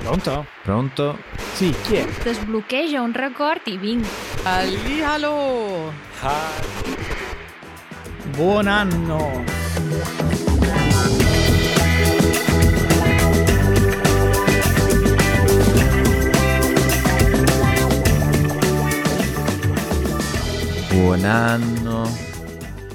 Pronto? Pronto? Sì, chi è? Desbloqueja un record i vinc. Allì, hallo! Buon anno! Buon anno.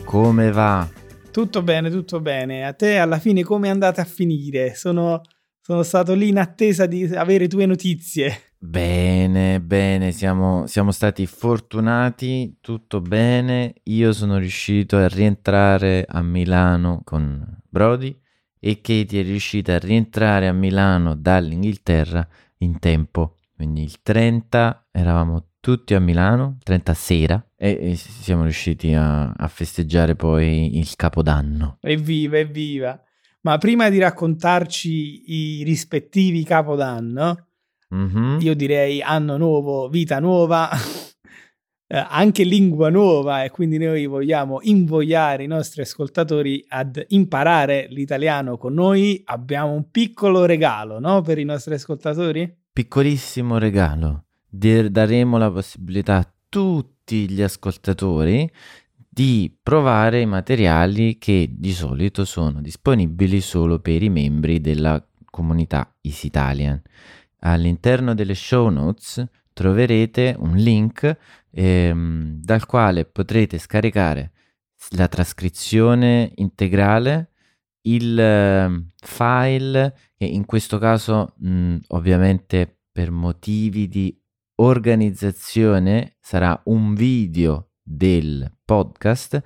Come va? Tutto bene, tutto bene. A te alla fine come è andata a finire? Sono, sono stato lì in attesa di avere tue notizie. Bene, bene, siamo, siamo stati fortunati, tutto bene. Io sono riuscito a rientrare a Milano con Brody e Katie è riuscita a rientrare a Milano dall'Inghilterra in tempo. Quindi il 30 eravamo tutti a Milano, 30 sera, e, e siamo riusciti a, a festeggiare poi il Capodanno. Evviva, evviva. Ma prima di raccontarci i rispettivi capodanno, Mhm. io direi anno nuovo, vita nuova, eh, anche lingua nuova e quindi noi vogliamo invogliare i nostri ascoltatori ad imparare l'italiano con noi. Abbiamo un piccolo regalo, no? Per i nostri ascoltatori? Piccolissimo regalo. Daremo la possibilità a tutti gli ascoltatori di provare i materiali che di solito sono disponibili solo per i membri della comunità Easy Italian. All'interno delle show notes troverete un link ehm, dal quale potrete scaricare la trascrizione integrale, il ehm, file che in questo caso mh, ovviamente per motivi di organizzazione sarà un video del podcast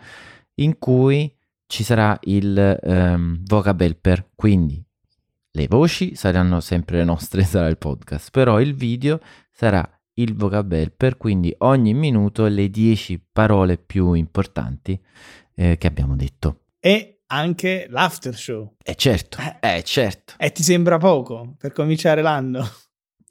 in cui ci sarà il ehm, vocab helper, quindi le voci saranno sempre le nostre, sarà il podcast, però il video sarà il vocab helper, quindi ogni minuto le 10 parole più importanti eh, che abbiamo detto. E anche l'after show. Eh certo, eh certo. E ti sembra poco per cominciare l'anno?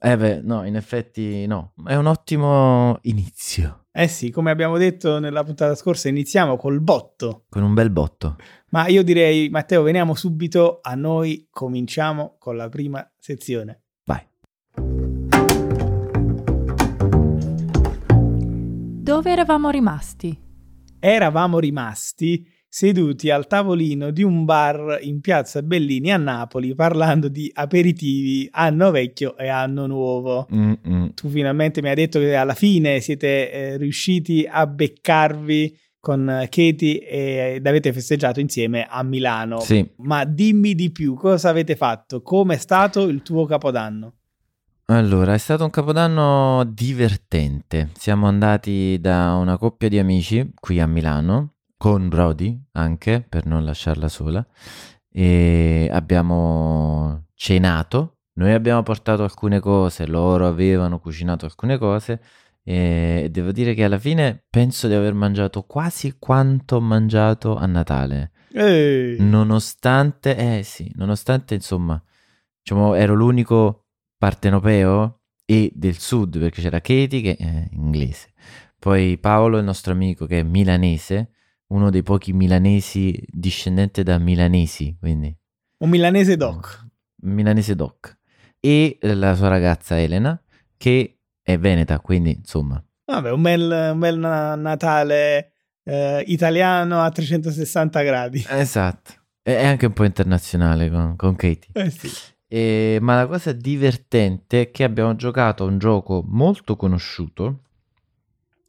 Eh beh, no, in effetti no, è un ottimo inizio, Eh sì, come abbiamo detto nella puntata scorsa, iniziamo col botto. con un bel botto. Ma io direi, Matteo, veniamo subito a noi, cominciamo con la prima sezione. Vai. Dove eravamo rimasti? Eravamo rimasti seduti al tavolino di un bar in piazza Bellini a Napoli parlando di aperitivi anno vecchio e anno nuovo. Mm-mm. Tu finalmente mi hai detto che alla fine siete eh, riusciti a beccarvi con Katie ed avete festeggiato insieme a Milano. Sì, Ma dimmi di più, cosa avete fatto? Come è stato il tuo capodanno? allora è stato un capodanno divertente. Siamo andati da una coppia di amici qui a Milano, con Brody anche, per non lasciarla sola, e abbiamo cenato. Noi abbiamo portato alcune cose, loro avevano cucinato alcune cose e devo dire che alla fine penso di aver mangiato quasi quanto ho mangiato a Natale. Ehi, Nonostante, eh sì, nonostante insomma, diciamo, ero l'unico partenopeo e del sud perché c'era Katie che è inglese, poi Paolo, il nostro amico che è milanese, uno dei pochi milanesi discendente da milanesi, quindi un milanese doc. milanese doc, e la sua ragazza Elena che è veneta, quindi insomma, Vabbè, un bel, un bel na- Natale eh, italiano a 360 gradi. esatto, è è anche un po' internazionale con, con Katie. Eh sì. E- ma la cosa divertente è che abbiamo giocato a un gioco molto conosciuto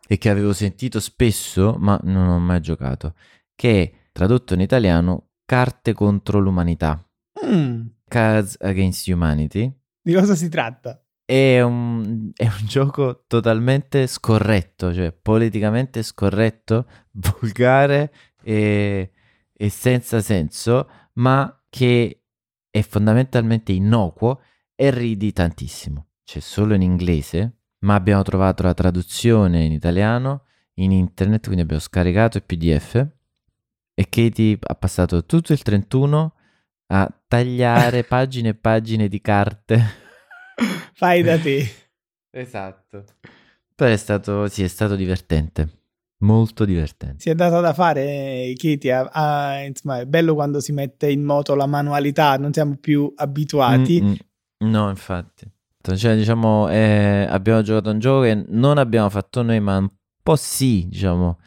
e che avevo sentito spesso, ma non ho mai giocato, che è tradotto in italiano Carte contro l'umanità, Mm, Cards Against Humanity. di cosa si tratta? È un, è un gioco totalmente scorretto, cioè politicamente scorretto, volgare e, e senza senso, ma che è fondamentalmente innocuo e ridi tantissimo. C'è solo in inglese, ma abbiamo trovato la traduzione in italiano in internet, quindi abbiamo scaricato il PDF e Katie ha passato tutto il 31 a tagliare pagine e pagine di carte. Fai da te. Esatto. Però è stato, sì, è stato divertente. Molto divertente. Si è data da fare, Katie. a- a- insomma, è bello quando si mette in moto la manualità, non siamo più abituati. Mm, mm. No, infatti. Cioè, diciamo, eh, abbiamo giocato un gioco che non abbiamo fatto noi, ma un po' sì, diciamo.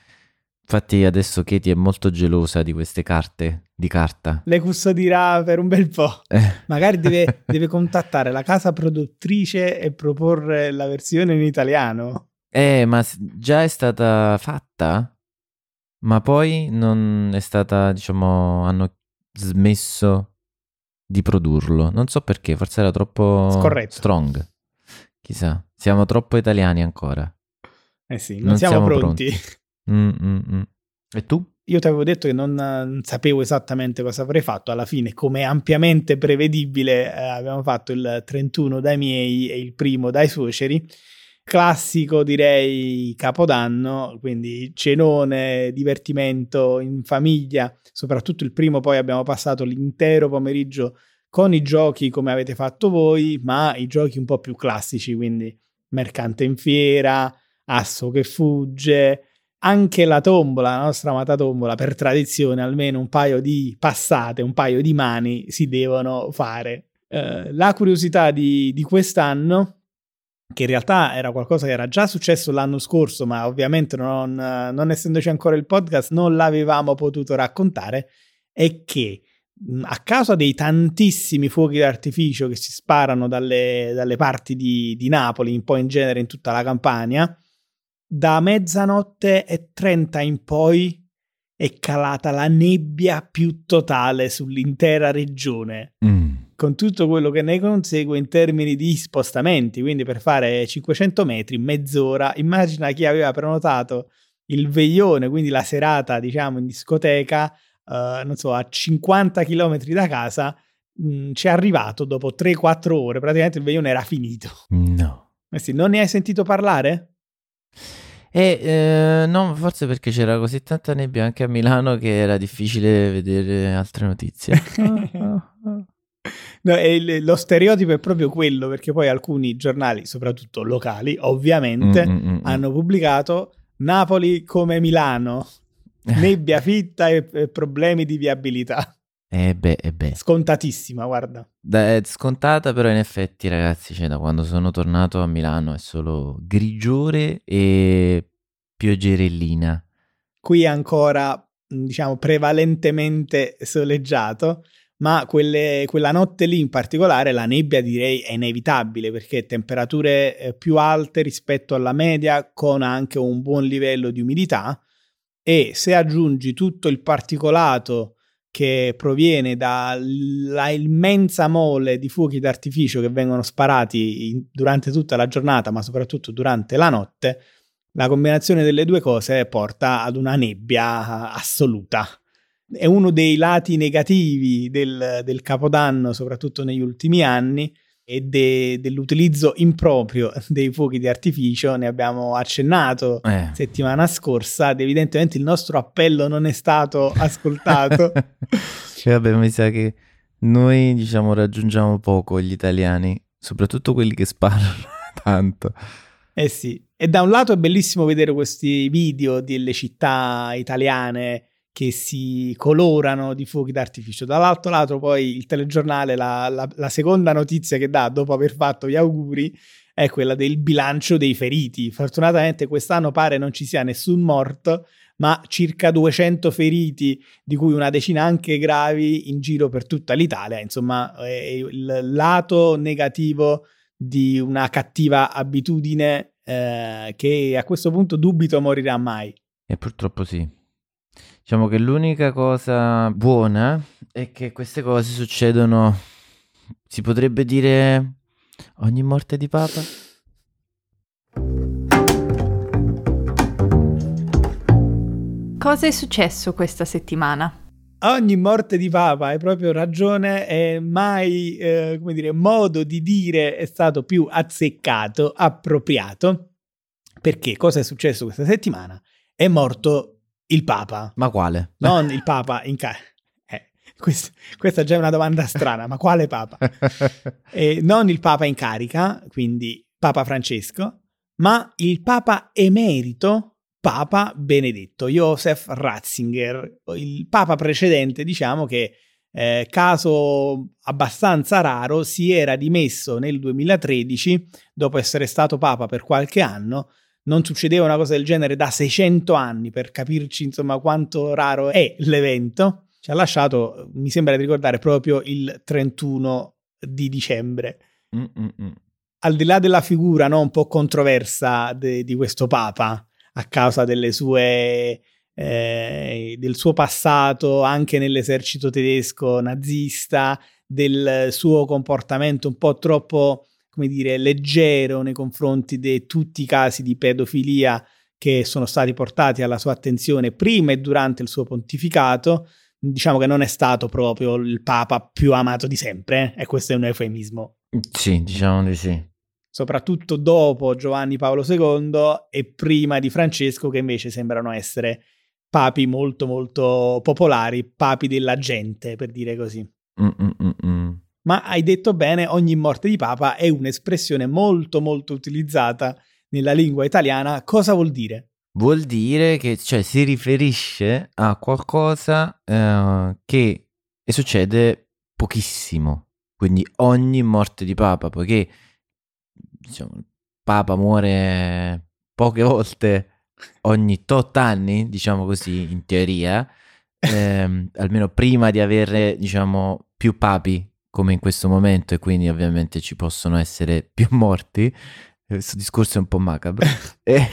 Infatti adesso Katie è molto gelosa di queste carte di carta. Le custodirà per un bel po'. Eh. Magari deve, deve contattare la casa produttrice e proporre la versione in italiano. Eh, ma già è stata fatta? Ma poi non è stata, diciamo, hanno smesso di produrlo. Non so perché, forse era troppo Scorretto. strong. Chissà, siamo troppo italiani ancora. Eh sì, non, Non siamo, siamo pronti. Mm, mm, mm. E tu? Io ti avevo detto che non, non sapevo esattamente cosa avrei fatto. Alla fine, come ampiamente prevedibile, eh, abbiamo fatto il 31 dai miei e il primo dai suoceri. Classico, direi, capodanno, quindi cenone, divertimento in famiglia. Soprattutto il primo, poi abbiamo passato l'intero pomeriggio con i giochi come avete fatto voi, ma i giochi un po' più classici, quindi mercante in fiera, asso che fugge, anche la tombola, la nostra amata tombola, per tradizione almeno un paio di passate, un paio di mani si devono fare. Eh, la curiosità di, di quest'anno, che in realtà era qualcosa che era già successo l'anno scorso, ma ovviamente non, non essendoci ancora il podcast non l'avevamo potuto raccontare, è che a causa dei tantissimi fuochi d'artificio che si sparano dalle, dalle parti di, di Napoli, un po' in genere in tutta la Campania, da mezzanotte e 30 in poi è calata la nebbia più totale sull'intera regione, Mm. Con tutto quello che ne consegue in termini di spostamenti. Quindi, per fare 500 metri, mezz'ora, immagina chi aveva prenotato il veglione, quindi la serata, diciamo, in discoteca, eh, non so, a 50 km da casa. mh, ci è arrivato dopo 3-4 ore, praticamente il veglione era finito. No. Eh sì, non ne hai sentito parlare? E eh, no, forse perché c'era così tanta nebbia anche a Milano che era difficile vedere altre notizie. No, il- lo stereotipo è proprio quello, perché poi alcuni giornali, soprattutto locali, ovviamente, Mm, mm, mm, mm. hanno pubblicato Napoli come Milano, nebbia fitta e, e problemi di viabilità. Eh beh, eh beh. Scontatissima, guarda. Da- è scontata, però in effetti, ragazzi, cioè, da quando sono tornato a Milano è solo grigiore e pioggerellina. Qui ancora, diciamo, prevalentemente soleggiato, ma quelle- quella notte lì in particolare la nebbia direi è inevitabile perché temperature eh, più alte rispetto alla media con anche un buon livello di umidità e se aggiungi tutto il particolato che proviene dalla immensa mole di fuochi d'artificio che vengono sparati in- durante tutta la giornata, ma soprattutto durante la notte, la combinazione delle due cose porta ad una nebbia assoluta. È uno dei lati negativi del, del Capodanno, soprattutto negli ultimi anni, e de- dell'utilizzo improprio dei fuochi di artificio. Ne abbiamo accennato Eh. settimana scorsa ed evidentemente il nostro appello non è stato ascoltato. Cioè, vabbè, mi sa che noi, diciamo, raggiungiamo poco gli italiani, soprattutto quelli che sparano tanto. Eh sì, e da un lato è bellissimo vedere questi video delle città italiane che si colorano di fuochi d'artificio. Dall'altro lato poi il telegiornale, la, la- la seconda notizia che dà dopo aver fatto gli auguri è quella del bilancio dei feriti. Fortunatamente quest'anno pare non ci sia nessun morto, ma circa 200 feriti, di cui una decina anche gravi in giro per tutta l'Italia. Insomma, è il lato negativo di una cattiva abitudine eh, che a questo punto dubito morirà mai. E purtroppo sì. Diciamo che l'unica cosa buona è che queste cose succedono, si potrebbe dire, ogni morte di papa. Cosa è successo questa settimana? Ogni morte di papa, hai proprio ragione, e mai, eh, come dire, modo di dire è stato più azzeccato, appropriato. Perché cosa è successo questa settimana? È morto il papa, Ma quale? non il papa in carica. questa, questa già è una domanda strana, ma quale papa? Eh, non il Papa in carica, quindi Papa Francesco, ma il Papa emerito, Papa Benedetto, Joseph Ratzinger, il Papa precedente, diciamo che eh, caso abbastanza raro, si era dimesso nel 2013 dopo essere stato papa per qualche anno. Non succedeva una cosa del genere da 600 anni, per capirci insomma quanto raro è l'evento. Ci ha lasciato, mi sembra di ricordare, proprio il 31 di dicembre. Mm-mm-mm. Al di là della figura no, un po' controversa de- di questo papa, a causa delle sue eh, del suo passato anche nell'esercito tedesco nazista, del suo comportamento un po' troppo, come dire, leggero nei confronti di tutti i casi di pedofilia che sono stati portati alla sua attenzione prima e durante il suo pontificato. Diciamo che non è stato proprio il papa più amato di sempre, eh? e questo è un eufemismo. Sì, diciamo di sì. Soprattutto dopo Giovanni Paolo II e prima di Francesco, che invece sembrano essere papi molto molto popolari, papi della gente, per dire così. Mm-mm-mm. Ma hai detto bene, ogni morte di papa è un'espressione molto molto utilizzata nella lingua italiana. Cosa vuol dire? Vuol dire che cioè, si riferisce a qualcosa eh, che succede pochissimo. Quindi ogni morte di papa, poiché diciamo, il papa muore poche volte ogni tot anni, diciamo così, in teoria, ehm, almeno prima di avere, diciamo, più papi come in questo momento e quindi ovviamente ci possono essere più morti. Questo discorso è un po' macabro, Eh,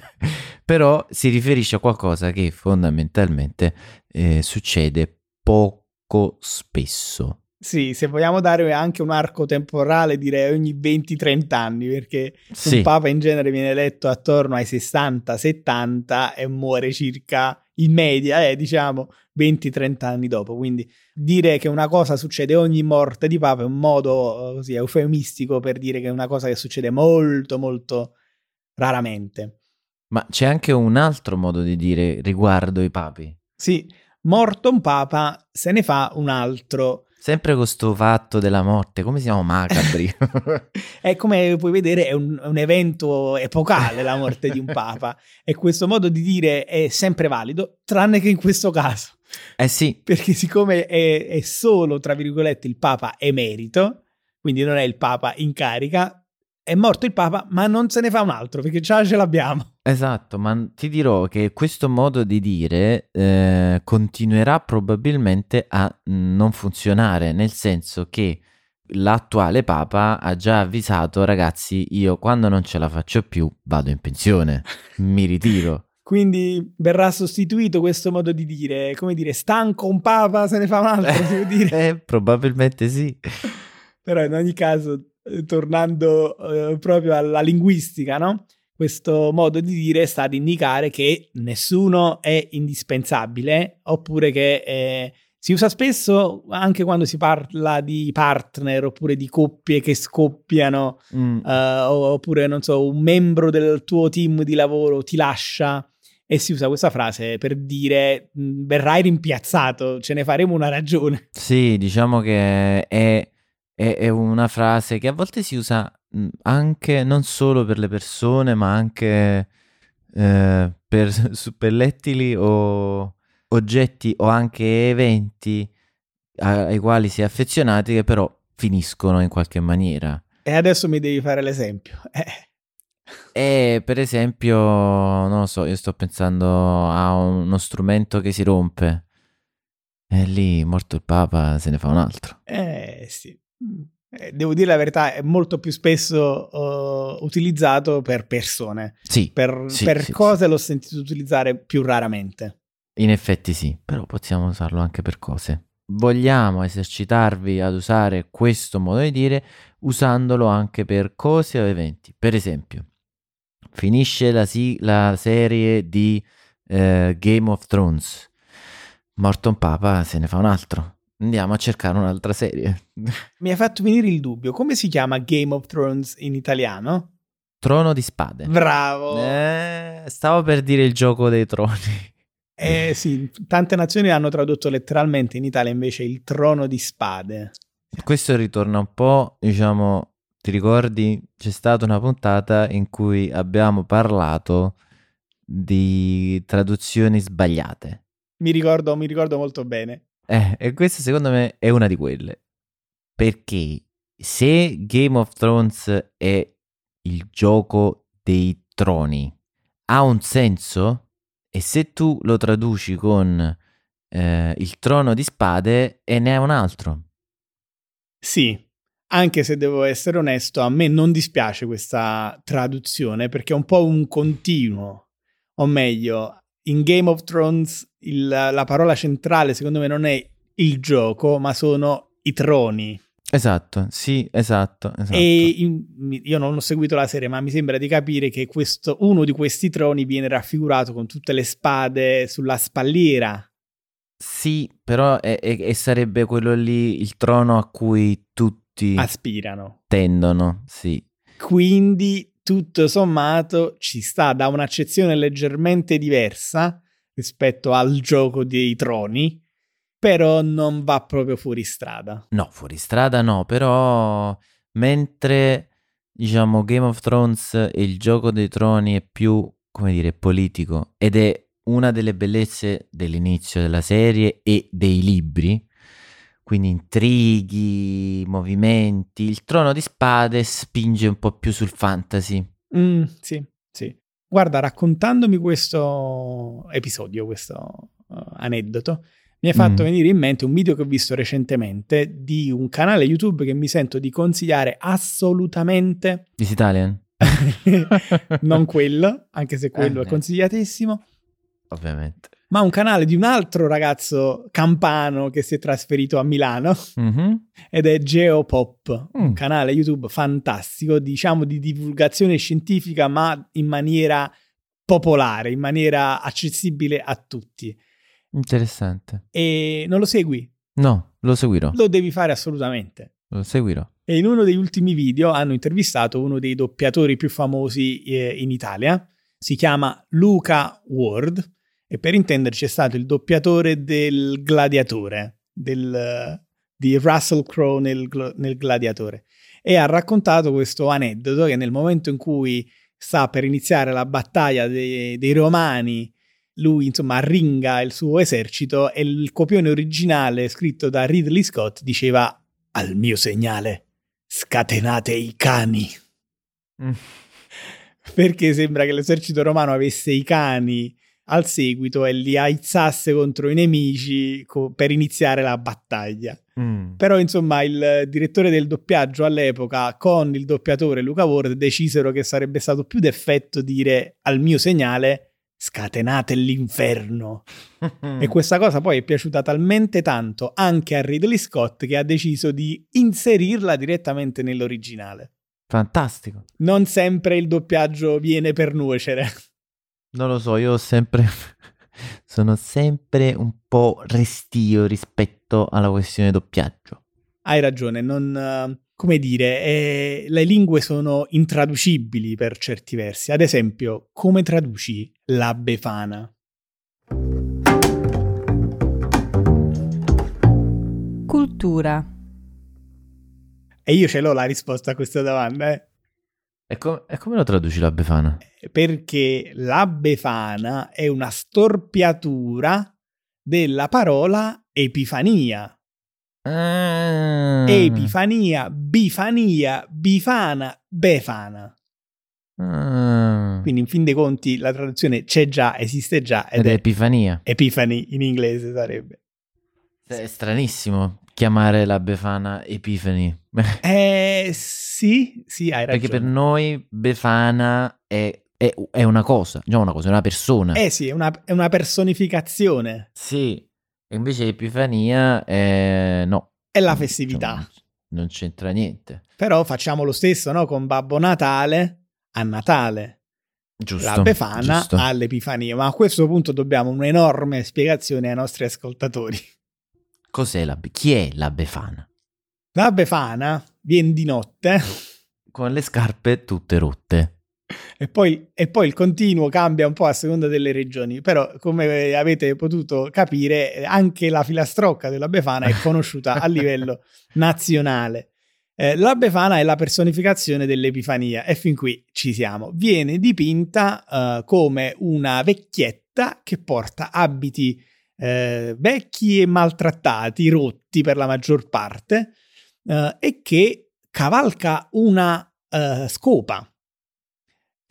però si riferisce a qualcosa che fondamentalmente eh, succede poco spesso. Sì, se vogliamo dare anche un arco temporale, direi ogni 20-30 anni, perché Sì. un papa in genere viene eletto attorno ai 60-70 e muore circa in media, eh, diciamo, 20-30 anni dopo. Quindi dire che una cosa succede ogni morte di papa è un modo eh, così eufemistico per dire che è una cosa che succede molto, molto raramente. Ma c'è anche un altro modo di dire riguardo i papi. Sì, morto un papa, se ne fa un altro. Sempre con sto fatto della morte, come siamo macabri. E come puoi vedere è un, un evento epocale la morte di un papa e questo modo di dire è sempre valido, tranne che in questo caso, eh sì, perché siccome è, è solo, tra virgolette, il papa emerito, quindi non è il papa in carica, è morto il papa ma non se ne fa un altro perché già ce l'abbiamo. esatto, ma ti dirò che questo modo di dire eh, continuerà probabilmente a non funzionare, nel senso che l'attuale papa ha già avvisato, ragazzi, io quando non ce la faccio più vado in pensione, mi ritiro. Quindi verrà sostituito questo modo di dire, come dire, stanco un papa se ne fa un altro, dire. Eh, probabilmente sì. Però in ogni caso, eh, tornando eh, proprio alla linguistica, no? Questo modo di dire sta ad indicare che nessuno è indispensabile, oppure che eh, si usa spesso anche quando si parla di partner oppure di coppie che scoppiano, Mm, eh, oppure non so, un membro del tuo team di lavoro ti lascia. E si usa questa frase per dire "mh, verrai rimpiazzato, ce ne faremo una ragione. Sì, diciamo che è, è- è una frase che a volte si usa mh, anche non solo per le persone, ma anche eh, per suppellettili o oggetti o anche eventi a- ai quali si è affezionati che però finiscono in qualche maniera. E adesso mi devi fare l'esempio. Eh. E per esempio, non lo so, io sto pensando a uno strumento che si rompe. E lì, morto il Papa, se ne fa un altro. Eh sì. Eh, Devo dire la verità, è molto più spesso eh, utilizzato per persone. Sì, Per, Sì, per sì, cose l'ho sentito utilizzare più raramente. in effetti sì, però possiamo usarlo anche per cose. Vogliamo esercitarvi ad usare questo modo di dire usandolo anche per cose o eventi. Per esempio, finisce la, si- la serie di eh, Game of Thrones. Morto un papa, se ne fa un altro. Andiamo a cercare un'altra serie. Mi ha fatto venire il dubbio, come si chiama Game of Thrones in italiano? Trono di spade. Bravo! Eh, stavo per dire il gioco dei troni. Eh sì, tante nazioni hanno tradotto letteralmente in Italia invece il trono di spade. Questo ritorna un po', diciamo, ti ricordi? C'è stata una puntata in cui abbiamo parlato di traduzioni sbagliate. Mi ricordo, mi ricordo molto bene. Eh, e questa secondo me è una di quelle. Perché se Game of Thrones è il gioco dei troni, ha un senso? E se tu lo traduci con eh, il trono di spade, e ne ha un altro. Sì, anche se devo essere onesto, a me non dispiace questa traduzione perché è un po' un continuo. O meglio, in Game of Thrones il, la parola centrale secondo me non è il gioco, ma sono i troni. Esatto, sì, esatto. esatto. E in, io non ho seguito la serie, ma mi sembra di capire che questo, uno di questi troni viene raffigurato con tutte le spade sulla spalliera. Sì, però è, è, è sarebbe quello lì il trono a cui tutti aspirano. Tendono, sì. Quindi, tutto sommato, ci sta da un'accezione leggermente diversa rispetto al gioco dei troni, però non va proprio fuori strada. No, fuori strada no, però mentre diciamo Game of Thrones e il gioco dei troni è più, come dire, politico ed è una delle bellezze dell'inizio della serie e dei libri, quindi intrighi, movimenti. Il trono di spade spinge un po' più sul fantasy. Mm, sì, sì. Guarda, raccontandomi questo episodio, questo uh, aneddoto, mi è fatto mm. venire in mente un video che ho visto recentemente di un canale YouTube che mi sento di consigliare assolutamente. Is Italian? non quello, anche se quello eh, è consigliatissimo ovviamente. Ma un canale di un altro ragazzo campano che si è trasferito a Milano mm-hmm. ed è Geopop, mm. un canale YouTube fantastico, diciamo di divulgazione scientifica, ma in maniera popolare, in maniera accessibile a tutti. Interessante. E non lo segui? No, lo seguirò. Lo devi fare assolutamente. Lo seguirò. E in uno degli ultimi video hanno intervistato uno dei doppiatori più famosi eh, in Italia. Si chiama Luca Ward e per intenderci è stato il doppiatore del gladiatore, del, di Russell Crowe nel, nel gladiatore. E ha raccontato questo aneddoto che nel momento in cui sta per iniziare la battaglia dei, dei romani, lui insomma arringa il suo esercito e il copione originale scritto da Ridley Scott diceva al mio segnale scatenate i cani. Mm. Perché sembra che l'esercito romano avesse i cani al seguito e li aizzasse contro i nemici co- per iniziare la battaglia. Mm. Però insomma il direttore del doppiaggio all'epoca con il doppiatore Luca Ward decisero che sarebbe stato più d'effetto dire al mio segnale scatenate l'inferno. e questa cosa poi è piaciuta talmente tanto anche a Ridley Scott che ha deciso di inserirla direttamente nell'originale. Fantastico. Non sempre il doppiaggio viene per nuocere. Non lo so, io ho sempre... sono sempre un po' restio rispetto alla questione doppiaggio. Hai ragione, non... come dire, eh, le lingue sono intraducibili per certi versi. Ad esempio, come traduci la Befana? Cultura. E io ce l'ho la risposta a questa domanda, eh. E, com- e come lo traduci la Befana? Perché la Befana è una storpiatura della parola Epifania. Ah. Epifania, Bifania, Bifana, Befana. Ah. Quindi in fin dei conti la traduzione c'è già, esiste già. Ed, ed è Epifania. Epifani in inglese sarebbe. È stranissimo chiamare la Befana Epifani. eh sì, sì, hai ragione. Perché per noi Befana è, è, è una cosa, diciamo una cosa, è una persona. Eh sì, è una, è una personificazione. Sì, e invece Epifania è... no. È la festività. Diciamo, non c'entra niente. Però facciamo lo stesso, no? Con Babbo Natale a Natale. Giusto, la Befana giusto. all'Epifania. Ma a questo punto dobbiamo un'enorme spiegazione ai nostri ascoltatori. Cos'è la Chi è la Befana? La Befana viene di notte. Con le scarpe tutte rotte. E poi, e poi, il continuo cambia un po' a seconda delle regioni, però come avete potuto capire anche la filastrocca della Befana è conosciuta a livello nazionale. Eh, la Befana è la personificazione dell'Epifania e fin qui ci siamo. Viene dipinta uh, come una vecchietta che porta abiti eh, vecchi e maltrattati, rotti per la maggior parte, eh, e che cavalca una eh, scopa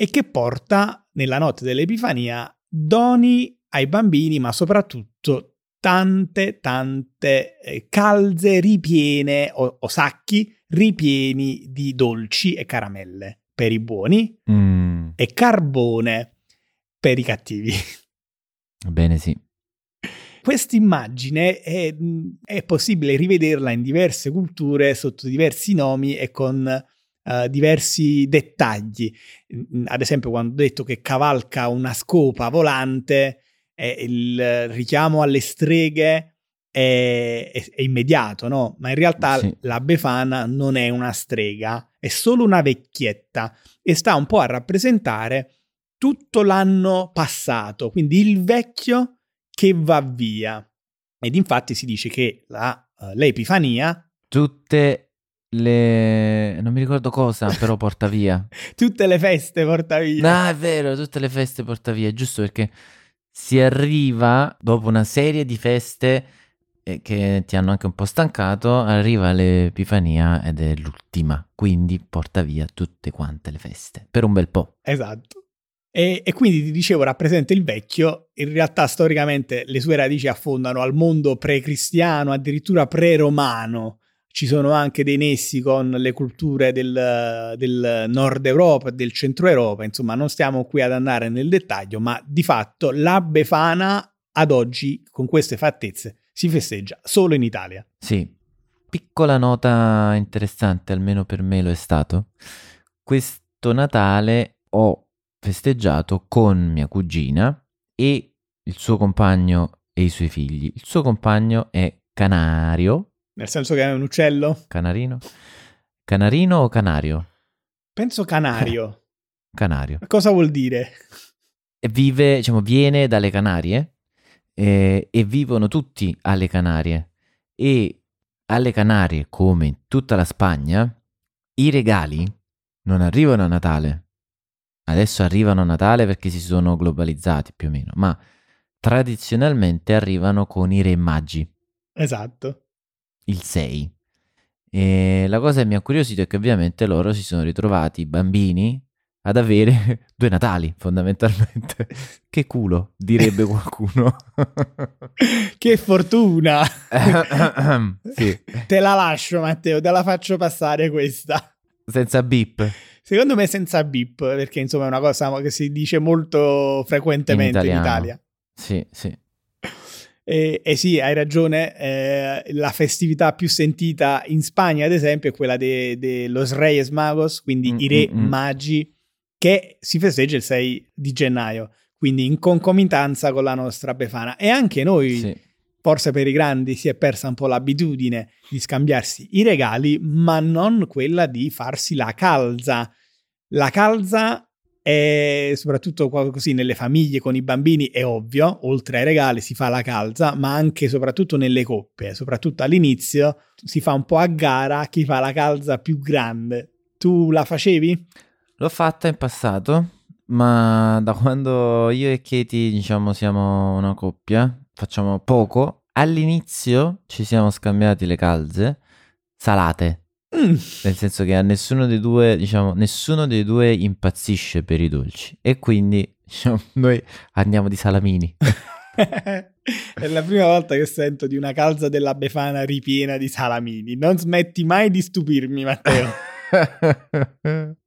e che porta nella notte dell'Epifania doni ai bambini, ma soprattutto tante, tante eh, calze ripiene o, o, sacchi ripieni di dolci e caramelle per i buoni Mm, e carbone per i cattivi. bene, sì. Questa immagine è, è possibile rivederla in diverse culture sotto diversi nomi e con eh, diversi dettagli. Mm, Ad esempio, quando ho detto che cavalca una scopa volante, eh, il richiamo alle streghe è, è- è immediato, no? Ma in realtà Sì. la Befana non è una strega, è solo una vecchietta e sta un po' a rappresentare tutto l'anno passato, quindi il vecchio che va via. Ed infatti si dice che la, eh, l'Epifania, Tutte le... non mi ricordo cosa, però porta via. tutte le feste porta via. No, è vero, tutte le feste porta via, giusto perché si arriva dopo una serie di feste eh, che ti hanno anche un po' stancato, arriva l'Epifania ed è l'ultima, quindi porta via tutte quante le feste, per un bel po'. Esatto. E, e quindi ti dicevo, rappresenta il vecchio. In realtà, storicamente, le sue radici affondano al mondo pre-cristiano, addirittura pre-romano. Ci sono anche dei nessi con le culture del, del nord Europa e del centro Europa. Insomma, non stiamo qui ad andare nel dettaglio, ma di fatto la Befana ad oggi, con queste fattezze, si festeggia solo in Italia. Sì, piccola nota interessante, almeno per me lo è stato. Questo Natale ho festeggiato con mia cugina e il suo compagno e i suoi figli. Il suo compagno è canario, Nel senso che è un uccello? canarino, canarino o canario? Penso canario. Canario. Cosa vuol dire? Vive, diciamo, viene dalle Canarie eh, e vivono tutti alle Canarie. E alle Canarie, come in tutta la Spagna, i regali non arrivano a Natale. Adesso arrivano a Natale perché si sono globalizzati più o meno, ma tradizionalmente arrivano con i re magi, Esatto. Il 6. E la cosa che mi ha curiosito è che ovviamente loro si sono ritrovati, bambini, ad avere due Natali, fondamentalmente. che culo, direbbe qualcuno. che fortuna! sì, Te la lascio, Matteo, te la faccio passare questa. senza bip. Secondo me senza bip, perché insomma è una cosa che si dice molto frequentemente in, italiano. Italia. Sì, sì. E, e sì, hai ragione, eh, la festività più sentita in Spagna, ad esempio, è quella de, de Los Reyes Magos, quindi Mm, i re mm, mm. magi, che si festeggia il 6 di gennaio, quindi in concomitanza con la nostra Befana. E anche noi, sì. forse per i grandi, si è persa un po' l'abitudine di scambiarsi i regali, ma non quella di farsi la calza. La calza è soprattutto così nelle famiglie con i bambini, è ovvio, oltre ai regali si fa la calza, ma anche e soprattutto nelle coppie, soprattutto all'inizio si fa un po' a gara chi fa la calza più grande. Tu la facevi? L'ho fatta in passato, ma da quando io e Katie, diciamo, siamo una coppia, facciamo poco. All'inizio ci siamo scambiati le calze salate, Mm. nel senso che a nessuno dei due, diciamo, nessuno dei due impazzisce per i dolci e quindi, diciamo, noi andiamo di salamini. È la prima volta che sento di una calza della Befana ripiena di salamini. Non smetti mai di stupirmi, Matteo.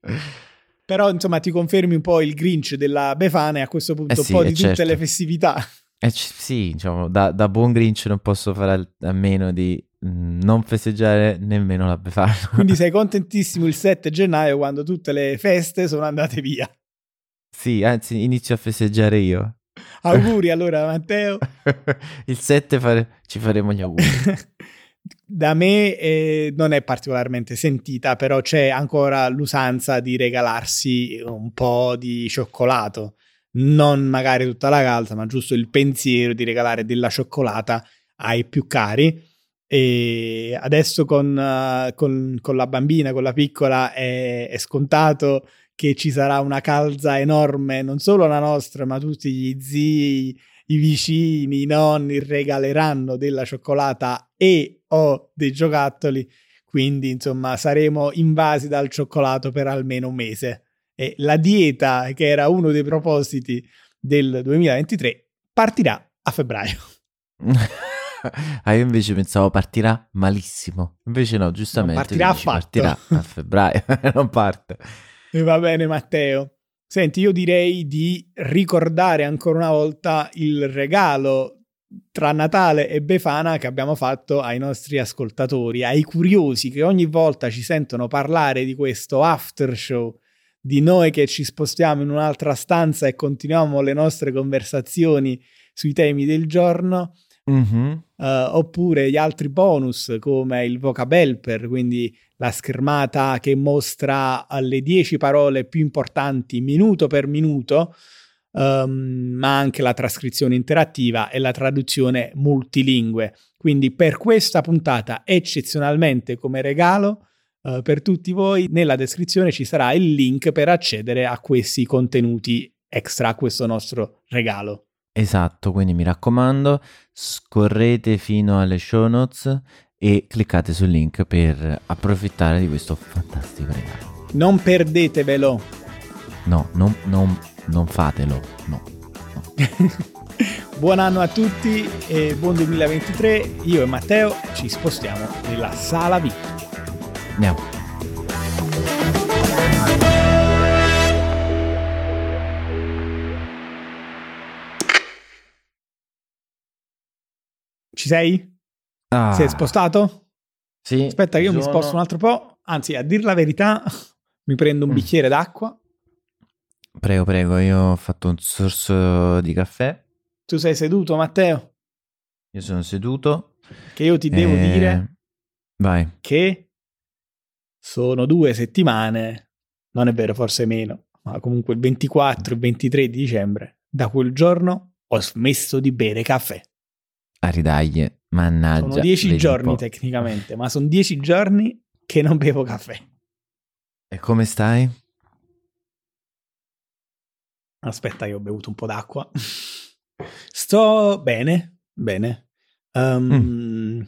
Però, insomma, ti confermi un po' il Grinch della Befana e a questo punto Eh sì, un po' eh di tutte certo. le festività. Eh, c- sì, diciamo, da, da buon Grinch non posso fare a meno di non festeggiare nemmeno la Befana. Quindi sei contentissimo il 7 gennaio quando tutte le feste sono andate via. sì, anzi, inizio a festeggiare io. Auguri allora, Matteo. Il 7 fare- ci faremo gli auguri. da me eh, non è particolarmente sentita, però c'è ancora l'usanza di regalarsi un po' di cioccolato. Non magari tutta la calza, ma giusto il pensiero di regalare della cioccolata ai più cari. E adesso con, con- con la bambina, con la piccola, è, è scontato che ci sarà una calza enorme, non solo la nostra, ma tutti gli zii i vicini, i nonni regaleranno della cioccolata e o dei giocattoli, quindi insomma saremo invasi dal cioccolato per almeno un mese. E la dieta, che era uno dei propositi del 2023, partirà a febbraio. ah, io invece pensavo partirà malissimo. Invece no, giustamente. Non partirà dici, partirà a febbraio, non parte. E va bene, Matteo. Senti, io direi di ricordare ancora una volta il regalo tra Natale e Befana che abbiamo fatto ai nostri ascoltatori, ai curiosi che ogni volta ci sentono parlare di questo after show, di noi che ci spostiamo in un'altra stanza e continuiamo le nostre conversazioni sui temi del giorno. Mm-hmm. Uh, oppure gli altri bonus come il vocabelper, quindi la schermata che mostra le 10 parole più importanti minuto per minuto, um, ma anche la trascrizione interattiva e la traduzione multilingue. Quindi per questa puntata eccezionalmente come regalo uh, per tutti voi nella descrizione ci sarà il link per accedere a questi contenuti extra, a questo nostro regalo. Esatto, quindi mi raccomando, scorrete fino alle show notes e cliccate sul link per approfittare di questo fantastico regalo. Non perdetevelo. No, non, non, non fatelo. No. no. buon anno a tutti e buon 2023. Io e Matteo ci spostiamo nella sala VIP. Andiamo. Ci sei? Ah. Sei spostato? Sì. Aspetta, io sono... mi sposto un altro po'. Anzi, a dir la verità, mi prendo un mm. bicchiere d'acqua. Prego, prego, io ho fatto un sorso di caffè. Tu sei seduto, Matteo? Io sono seduto. Che io ti devo e... dire Vai. che sono due settimane, non è vero, forse meno, ma comunque il 24 e 23 di dicembre, da quel giorno ho smesso di bere caffè. A ridaglie, mannaggia. Sono dieci giorni tecnicamente, ma sono dieci giorni che non bevo caffè. E come stai? Aspetta, io ho bevuto un po' d'acqua. Sto bene, bene. Um, mm.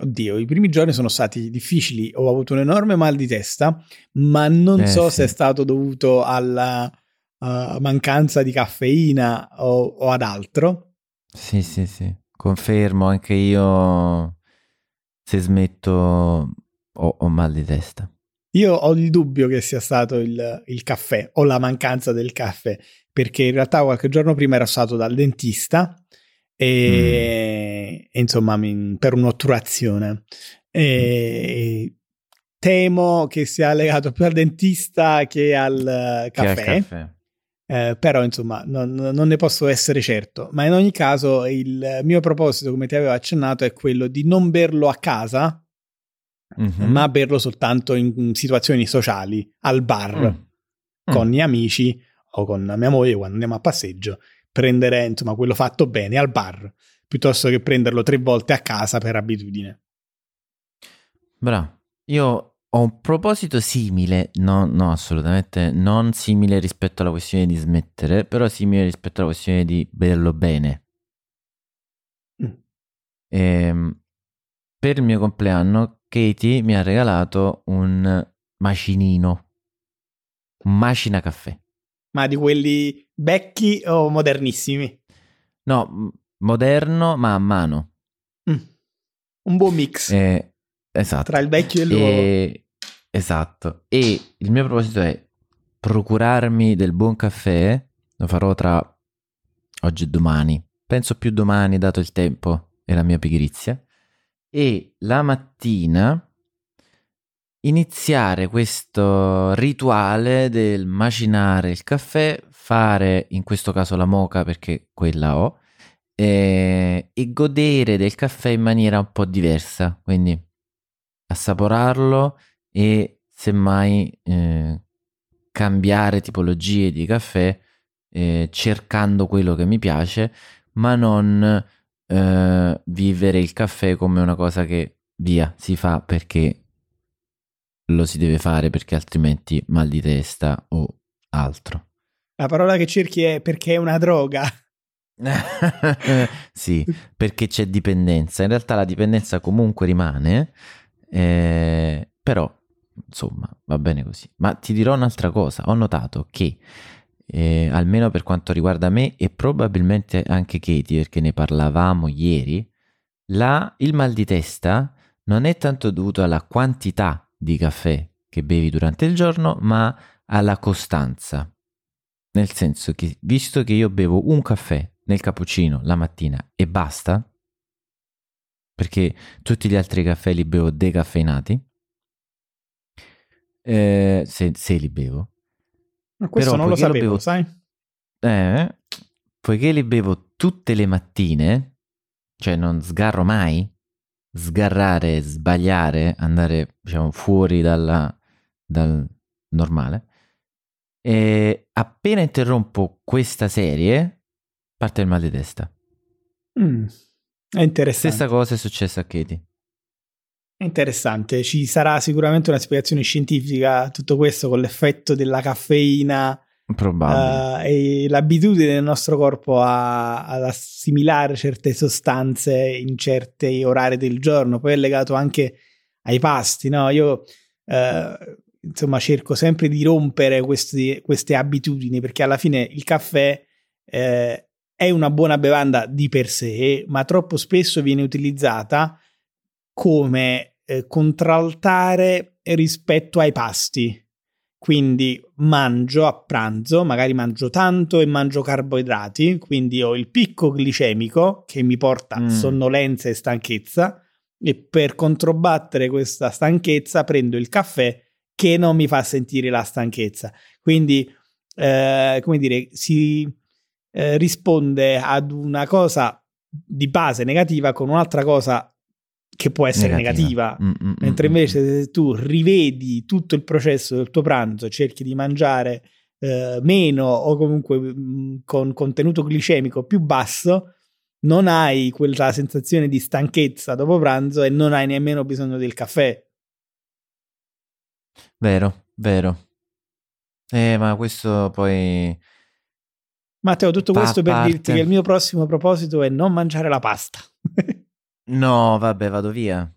Oddio, i primi giorni sono stati difficili, ho avuto un enorme mal di testa, ma non eh, so sì. se è stato dovuto alla uh, mancanza di caffeina o, o ad altro. Sì, sì, sì. Confermo, anche io se smetto ho, ho mal di testa. Io ho il dubbio che sia stato il, il, caffè o la mancanza del caffè, perché in realtà qualche giorno prima ero stato dal dentista e, mm. e insomma per un'otturazione. E, temo che sia legato più al dentista che al caffè. Che al caffè. Eh, però insomma non, non, ne posso essere certo, ma in ogni caso il mio proposito, come ti avevo accennato, è quello di non berlo a casa, mm-hmm. ma berlo soltanto in situazioni sociali, al bar, mm. con gli amici o con mia moglie quando andiamo a passeggio, prendere insomma quello fatto bene al bar, piuttosto che prenderlo tre volte a casa per abitudine. Bravo, io ho un proposito simile, no, no, assolutamente non simile rispetto alla questione di smettere, però simile rispetto alla questione di berlo bene. Mm. E, ehm, per il mio compleanno, Katie mi ha regalato un macinino, un macina caffè. Ma di quelli vecchi o modernissimi? No, moderno ma a mano. Mm. Un buon mix. Eh, Esatto. Tra il vecchio e il nuovo. Esatto. E il mio proposito è procurarmi del buon caffè. Lo farò tra oggi e domani. Penso più domani, dato il tempo e la mia pigrizia. E la mattina iniziare questo rituale del macinare il caffè, fare in questo caso la moca perché quella ho, e, e godere del caffè in maniera un po' diversa. Quindi assaporarlo e semmai eh, cambiare tipologie di caffè eh, cercando quello che mi piace, ma non eh, vivere il caffè come una cosa che via si fa perché lo si deve fare perché altrimenti mal di testa o altro. La parola che cerchi è perché è una droga. sì, perché c'è dipendenza. In realtà la dipendenza comunque rimane, eh, però insomma va bene così. Ma ti dirò un'altra cosa, ho notato che eh, almeno per quanto riguarda me e probabilmente anche Katie, perché ne parlavamo ieri, la, il mal di testa non è tanto dovuto alla quantità di caffè che bevi durante il giorno, ma alla costanza. Nel senso che, visto che io bevo un caffè nel cappuccino la mattina e basta, perché tutti gli altri caffè li bevo decaffeinati, eh, se, se, li bevo. Ma questo Però, non lo sapevo, bevo, sai? Eh, poiché li bevo tutte le mattine, cioè non sgarro mai, sgarrare, sbagliare, andare diciamo fuori dalla, dal normale, e appena interrompo questa serie, parte il mal di testa. Mm, è interessante. Stessa cosa è successa a Katie. È interessante, ci sarà sicuramente una spiegazione scientifica a tutto questo con l'effetto della caffeina uh, e l'abitudine del nostro corpo a, ad assimilare certe sostanze in certi orari del giorno. Poi è legato anche ai pasti, no? Io uh, insomma cerco sempre di rompere questi, queste abitudini perché alla fine il caffè eh, è una buona bevanda di per sé, ma troppo spesso viene utilizzata come eh, contraltare rispetto ai pasti. Quindi mangio a pranzo, magari mangio tanto e mangio carboidrati, quindi ho il picco glicemico che mi porta mm. sonnolenza e stanchezza e per controbattere questa stanchezza prendo il caffè che non mi fa sentire la stanchezza. Quindi, eh, come dire, si eh, risponde ad una cosa di base negativa con un'altra cosa che può essere negativa. negativa. Mm, mm, mm Mentre invece mm. se tu rivedi tutto il processo del tuo pranzo, cerchi di mangiare eh, meno o comunque mh, con contenuto glicemico più basso, non hai quella sensazione di stanchezza dopo pranzo e non hai nemmeno bisogno del caffè Vero, vero. Eh, ma questo poi... Matteo, tutto pa- questo per parte. dirti che il mio prossimo proposito è non mangiare la pasta. no, vabbè, vado via.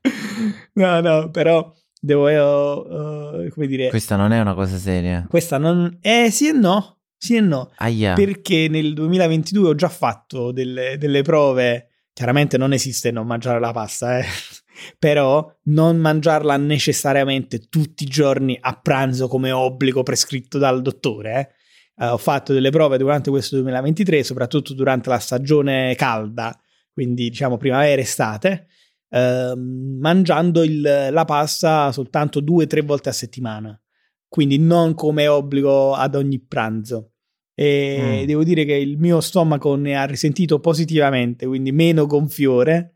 no, no, però devo, uh, come dire... Questa non è una cosa seria. Questa non... Eh, sì e no, sì e no. Aia. Perché nel 2022 ho già fatto delle, delle prove, chiaramente non esiste non mangiare la pasta, eh però non mangiarla necessariamente tutti i giorni a pranzo come obbligo prescritto dal dottore. Eh. Uh, ho fatto delle prove durante questo 2023, soprattutto durante la stagione calda, quindi diciamo primavera-estate, uh, mangiando il, la pasta soltanto due o tre volte a settimana, quindi non come obbligo ad ogni pranzo. E mm. devo dire che il mio stomaco ne ha risentito positivamente, quindi meno gonfiore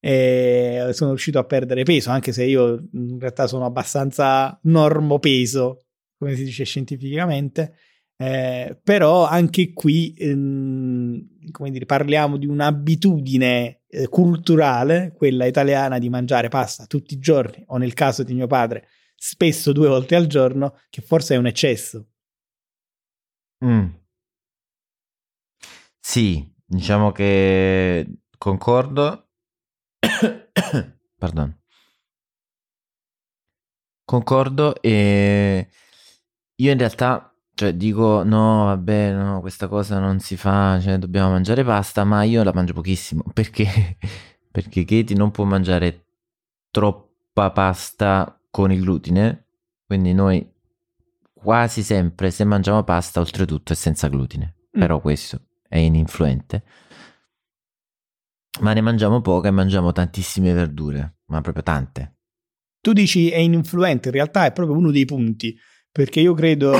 e sono riuscito a perdere peso, anche se io in realtà sono abbastanza normopeso, come si dice scientificamente. Eh, però anche qui, ehm, come dire, parliamo di un'abitudine eh, culturale, quella italiana di mangiare pasta tutti i giorni, o nel caso di mio padre, spesso due volte al giorno, che forse è un eccesso. Mm. Sì, diciamo che concordo Pardon. Concordo e io in realtà cioè, dico no, vabbè, no, questa cosa non si fa, cioè, dobbiamo mangiare pasta, ma io la mangio pochissimo perché, perché Katie non può mangiare troppa pasta con il glutine, quindi noi quasi sempre se mangiamo pasta oltretutto è senza glutine, mm. però questo è ininfluente. Ma ne mangiamo poca e mangiamo tantissime verdure, ma proprio tante. Tu dici è ininfluente, in realtà è proprio uno dei punti, perché io credo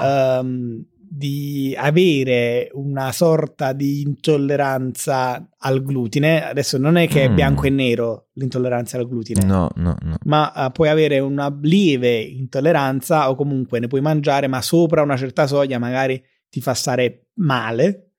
um, di avere una sorta di intolleranza al glutine. Adesso non è che è mm. bianco e nero l'intolleranza al glutine, no, no, no. ma uh, puoi avere una lieve intolleranza o comunque ne puoi mangiare, ma sopra una certa soglia magari ti fa stare male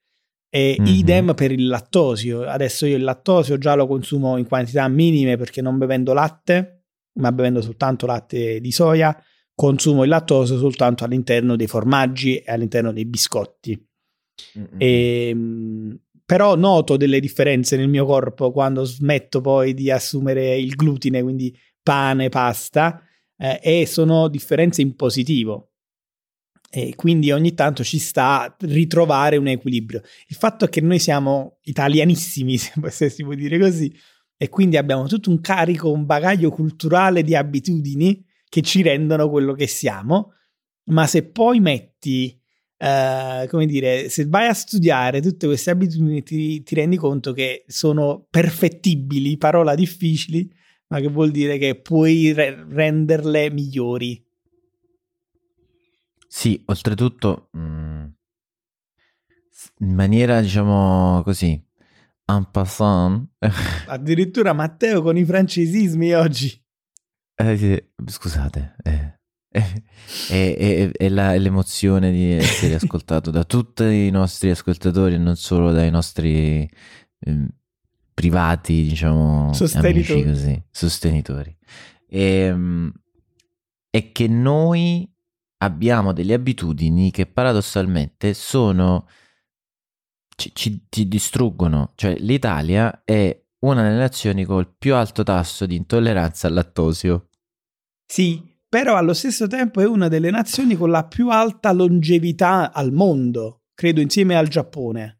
e mm-hmm. idem per il lattosio. Adesso io il lattosio già lo consumo in quantità minime perché non bevendo latte, ma bevendo soltanto latte di soia, consumo il lattosio soltanto all'interno dei formaggi e all'interno dei biscotti. E, ehm, però noto delle differenze nel mio corpo quando smetto poi di assumere il glutine, quindi pane, pasta, eh, e sono differenze in positivo. E quindi ogni tanto ci sta ritrovare un equilibrio. Il fatto è che noi siamo italianissimi, se si può dire così, e quindi abbiamo tutto un carico, un bagaglio culturale di abitudini che ci rendono quello che siamo, ma se poi metti, uh, come dire, se vai a studiare tutte queste abitudini ti, ti rendi conto che sono perfettibili, parola difficili, ma che vuol dire che puoi re- renderle migliori. Sì, oltretutto, mh, mm, in maniera, diciamo così, en passant. Addirittura Matteo con i francesismi oggi. Eh, scusate, eh, eh, è, è, la, è, l'emozione di essere ascoltato da tutti i nostri ascoltatori e non solo dai nostri eh, privati, diciamo, sostenitori. amici così, sostenitori. E, ehm, è che noi abbiamo delle abitudini che paradossalmente sono ci, ci, ci distruggono. Cioè, l'Italia è una delle nazioni con il più alto tasso di intolleranza al lattosio. Sì, però allo stesso tempo è una delle nazioni con la più alta longevità al mondo, credo insieme al Giappone.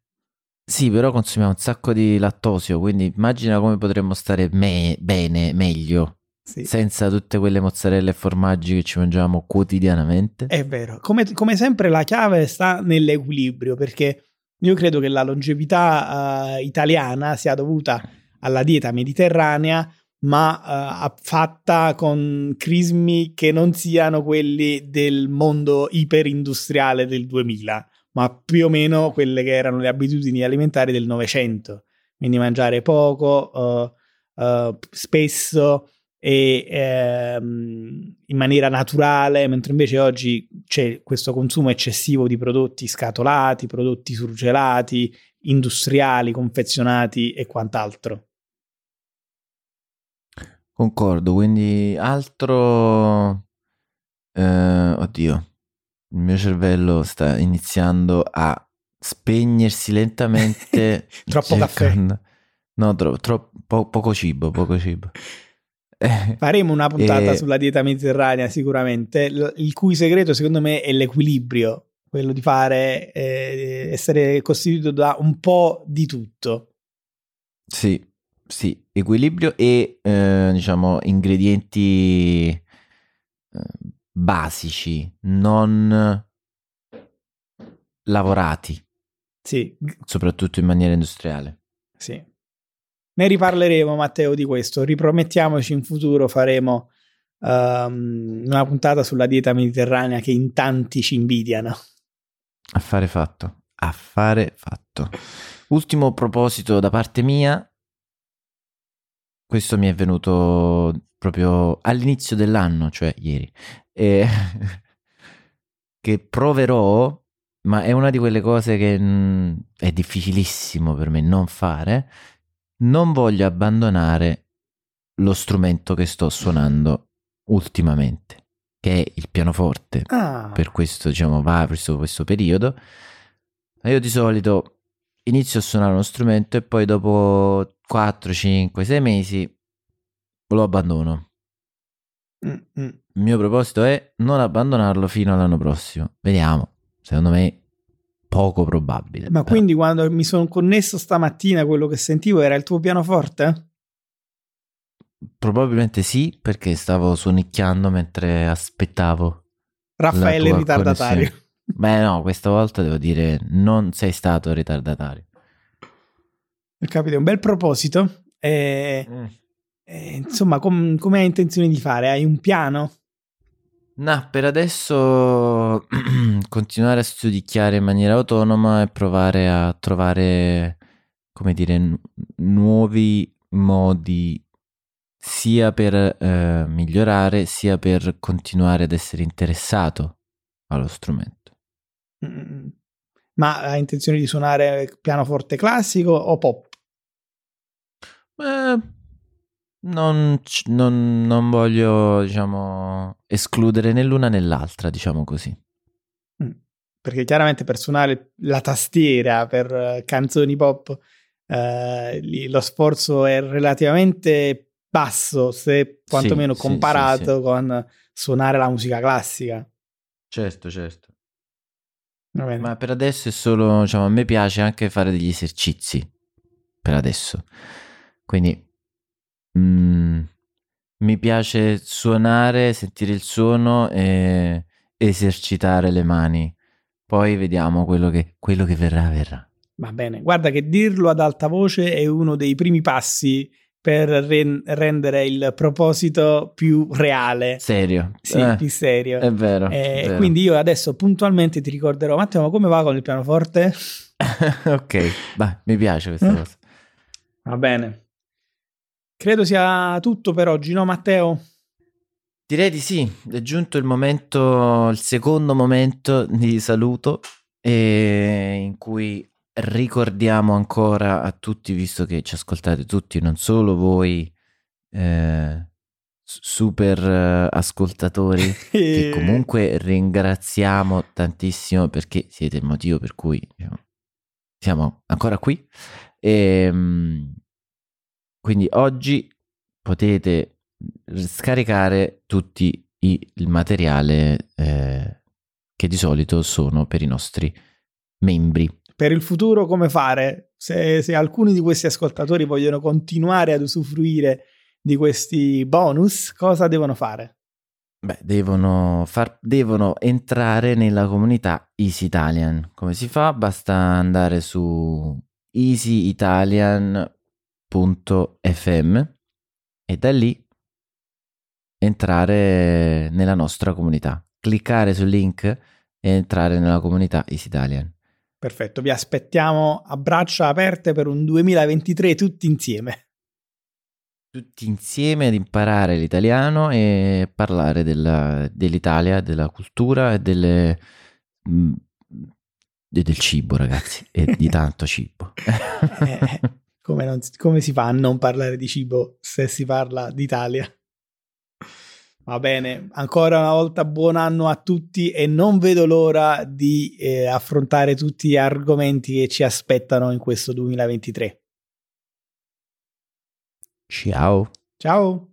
Sì, però consumiamo un sacco di lattosio, quindi immagina come potremmo stare me- bene, meglio sì. senza tutte quelle mozzarelle e formaggi che ci mangiamo quotidianamente. È vero, come, come, sempre la chiave sta nell'equilibrio, perché io credo che la longevità uh, italiana sia dovuta alla dieta mediterranea, ma uh, fatta con crismi che non siano quelli del mondo iperindustriale del 2000, ma più o meno quelle che erano le abitudini alimentari del Novecento. Quindi mangiare poco, uh, spesso, e ehm, in maniera naturale, mentre invece oggi c'è questo consumo eccessivo di prodotti scatolati, prodotti surgelati, industriali, confezionati e quant'altro. Concordo, quindi altro... Eh, oddio, il mio cervello sta iniziando a spegnersi lentamente. Troppo cercando... caffè. No, tro- tro- po- poco cibo, poco cibo. Faremo una puntata e... sulla dieta mediterranea sicuramente, il cui segreto secondo me è l'equilibrio, quello di fare, eh, essere costituito da un po' di tutto. Sì, sì, equilibrio e eh, diciamo ingredienti eh, basici, non lavorati. Sì. Soprattutto in maniera industriale. Sì. Ne riparleremo, Matteo, di questo. Ripromettiamoci in futuro faremo um, una puntata sulla dieta mediterranea che in tanti ci invidiano. Affare fatto. Affare fatto. Ultimo proposito da parte mia. Questo mi è venuto proprio all'inizio dell'anno, cioè ieri. E che proverò, ma è una di quelle cose che mm, è difficilissimo per me non fare non voglio abbandonare lo strumento che sto suonando ultimamente, che è il pianoforte. Ah. Per questo, diciamo, va verso questo periodo. Io di solito inizio a suonare uno strumento e poi dopo 4, 5, 6 mesi lo abbandono. Mm-mm. Il mio proposito è non abbandonarlo fino all'anno prossimo. Vediamo. Secondo me poco probabile. Ma però. quindi quando mi sono connesso stamattina quello che sentivo era il tuo pianoforte? Probabilmente sì, perché stavo suonicchiando mentre aspettavo. Raffaele ritardatario. Beh no, questa volta devo dire non sei stato ritardatario. Capito, un bel proposito. E, mm. e, insomma, com- come hai intenzione di fare? Hai un piano? No, per adesso continuare a studiare in maniera autonoma e provare a trovare, come dire, nu- nuovi modi sia per eh, migliorare sia per continuare ad essere interessato allo strumento. Ma hai intenzione di suonare pianoforte classico o pop? Eh, non, non, non, voglio, diciamo, escludere né l'una né l'altra, diciamo così. Mm. perché chiaramente per suonare la tastiera per uh, canzoni pop lì, lo sforzo è relativamente basso, se quantomeno sì, comparato sì, sì, con suonare la musica classica. Certo, certo. Ma per adesso è solo, diciamo, a me piace anche fare degli esercizi, per adesso. Quindi mm, mi piace suonare, sentire il suono e esercitare le mani. Poi vediamo quello che, quello che verrà, verrà. Va bene, guarda che dirlo ad alta voce è uno dei primi passi per re- rendere il proposito più reale. Serio. Sì, eh, più serio. È vero, eh, è vero. Quindi io adesso puntualmente ti ricorderò, Matteo, ma come va con il pianoforte? ok, vai, mi piace questa Eh? cosa. Va bene. Credo sia tutto per oggi, no Matteo? Direi di sì, è giunto il momento, il secondo momento di saluto eh, in cui ricordiamo ancora a tutti, visto che ci ascoltate tutti, non solo voi eh, super eh, ascoltatori, che comunque ringraziamo tantissimo perché siete il motivo per cui diciamo, siamo ancora qui. E, quindi oggi potete scaricare tutti i- il materiale eh, che di solito sono per i nostri membri. Per il futuro come fare? Se, se alcuni di questi ascoltatori vogliono continuare ad usufruire di questi bonus, cosa devono fare? Beh, devono, far, devono entrare nella comunità Easy Italian. Come si fa? Basta andare su easyitalian.fm e da lì entrare nella nostra comunità. Cliccare sul link e entrare nella comunità Easy Italian. Perfetto, vi aspettiamo a braccia aperte per un 2023 tutti insieme. Tutti insieme ad imparare l'italiano e parlare della- dell'Italia, della cultura e delle, mm, e del cibo, ragazzi, e di tanto cibo. Eh, come, non come si fa a non parlare di cibo se si parla d'Italia? Va bene, ancora una volta buon anno a tutti e non vedo l'ora di eh, affrontare tutti gli argomenti che ci aspettano in questo 2023. Ciao. Ciao!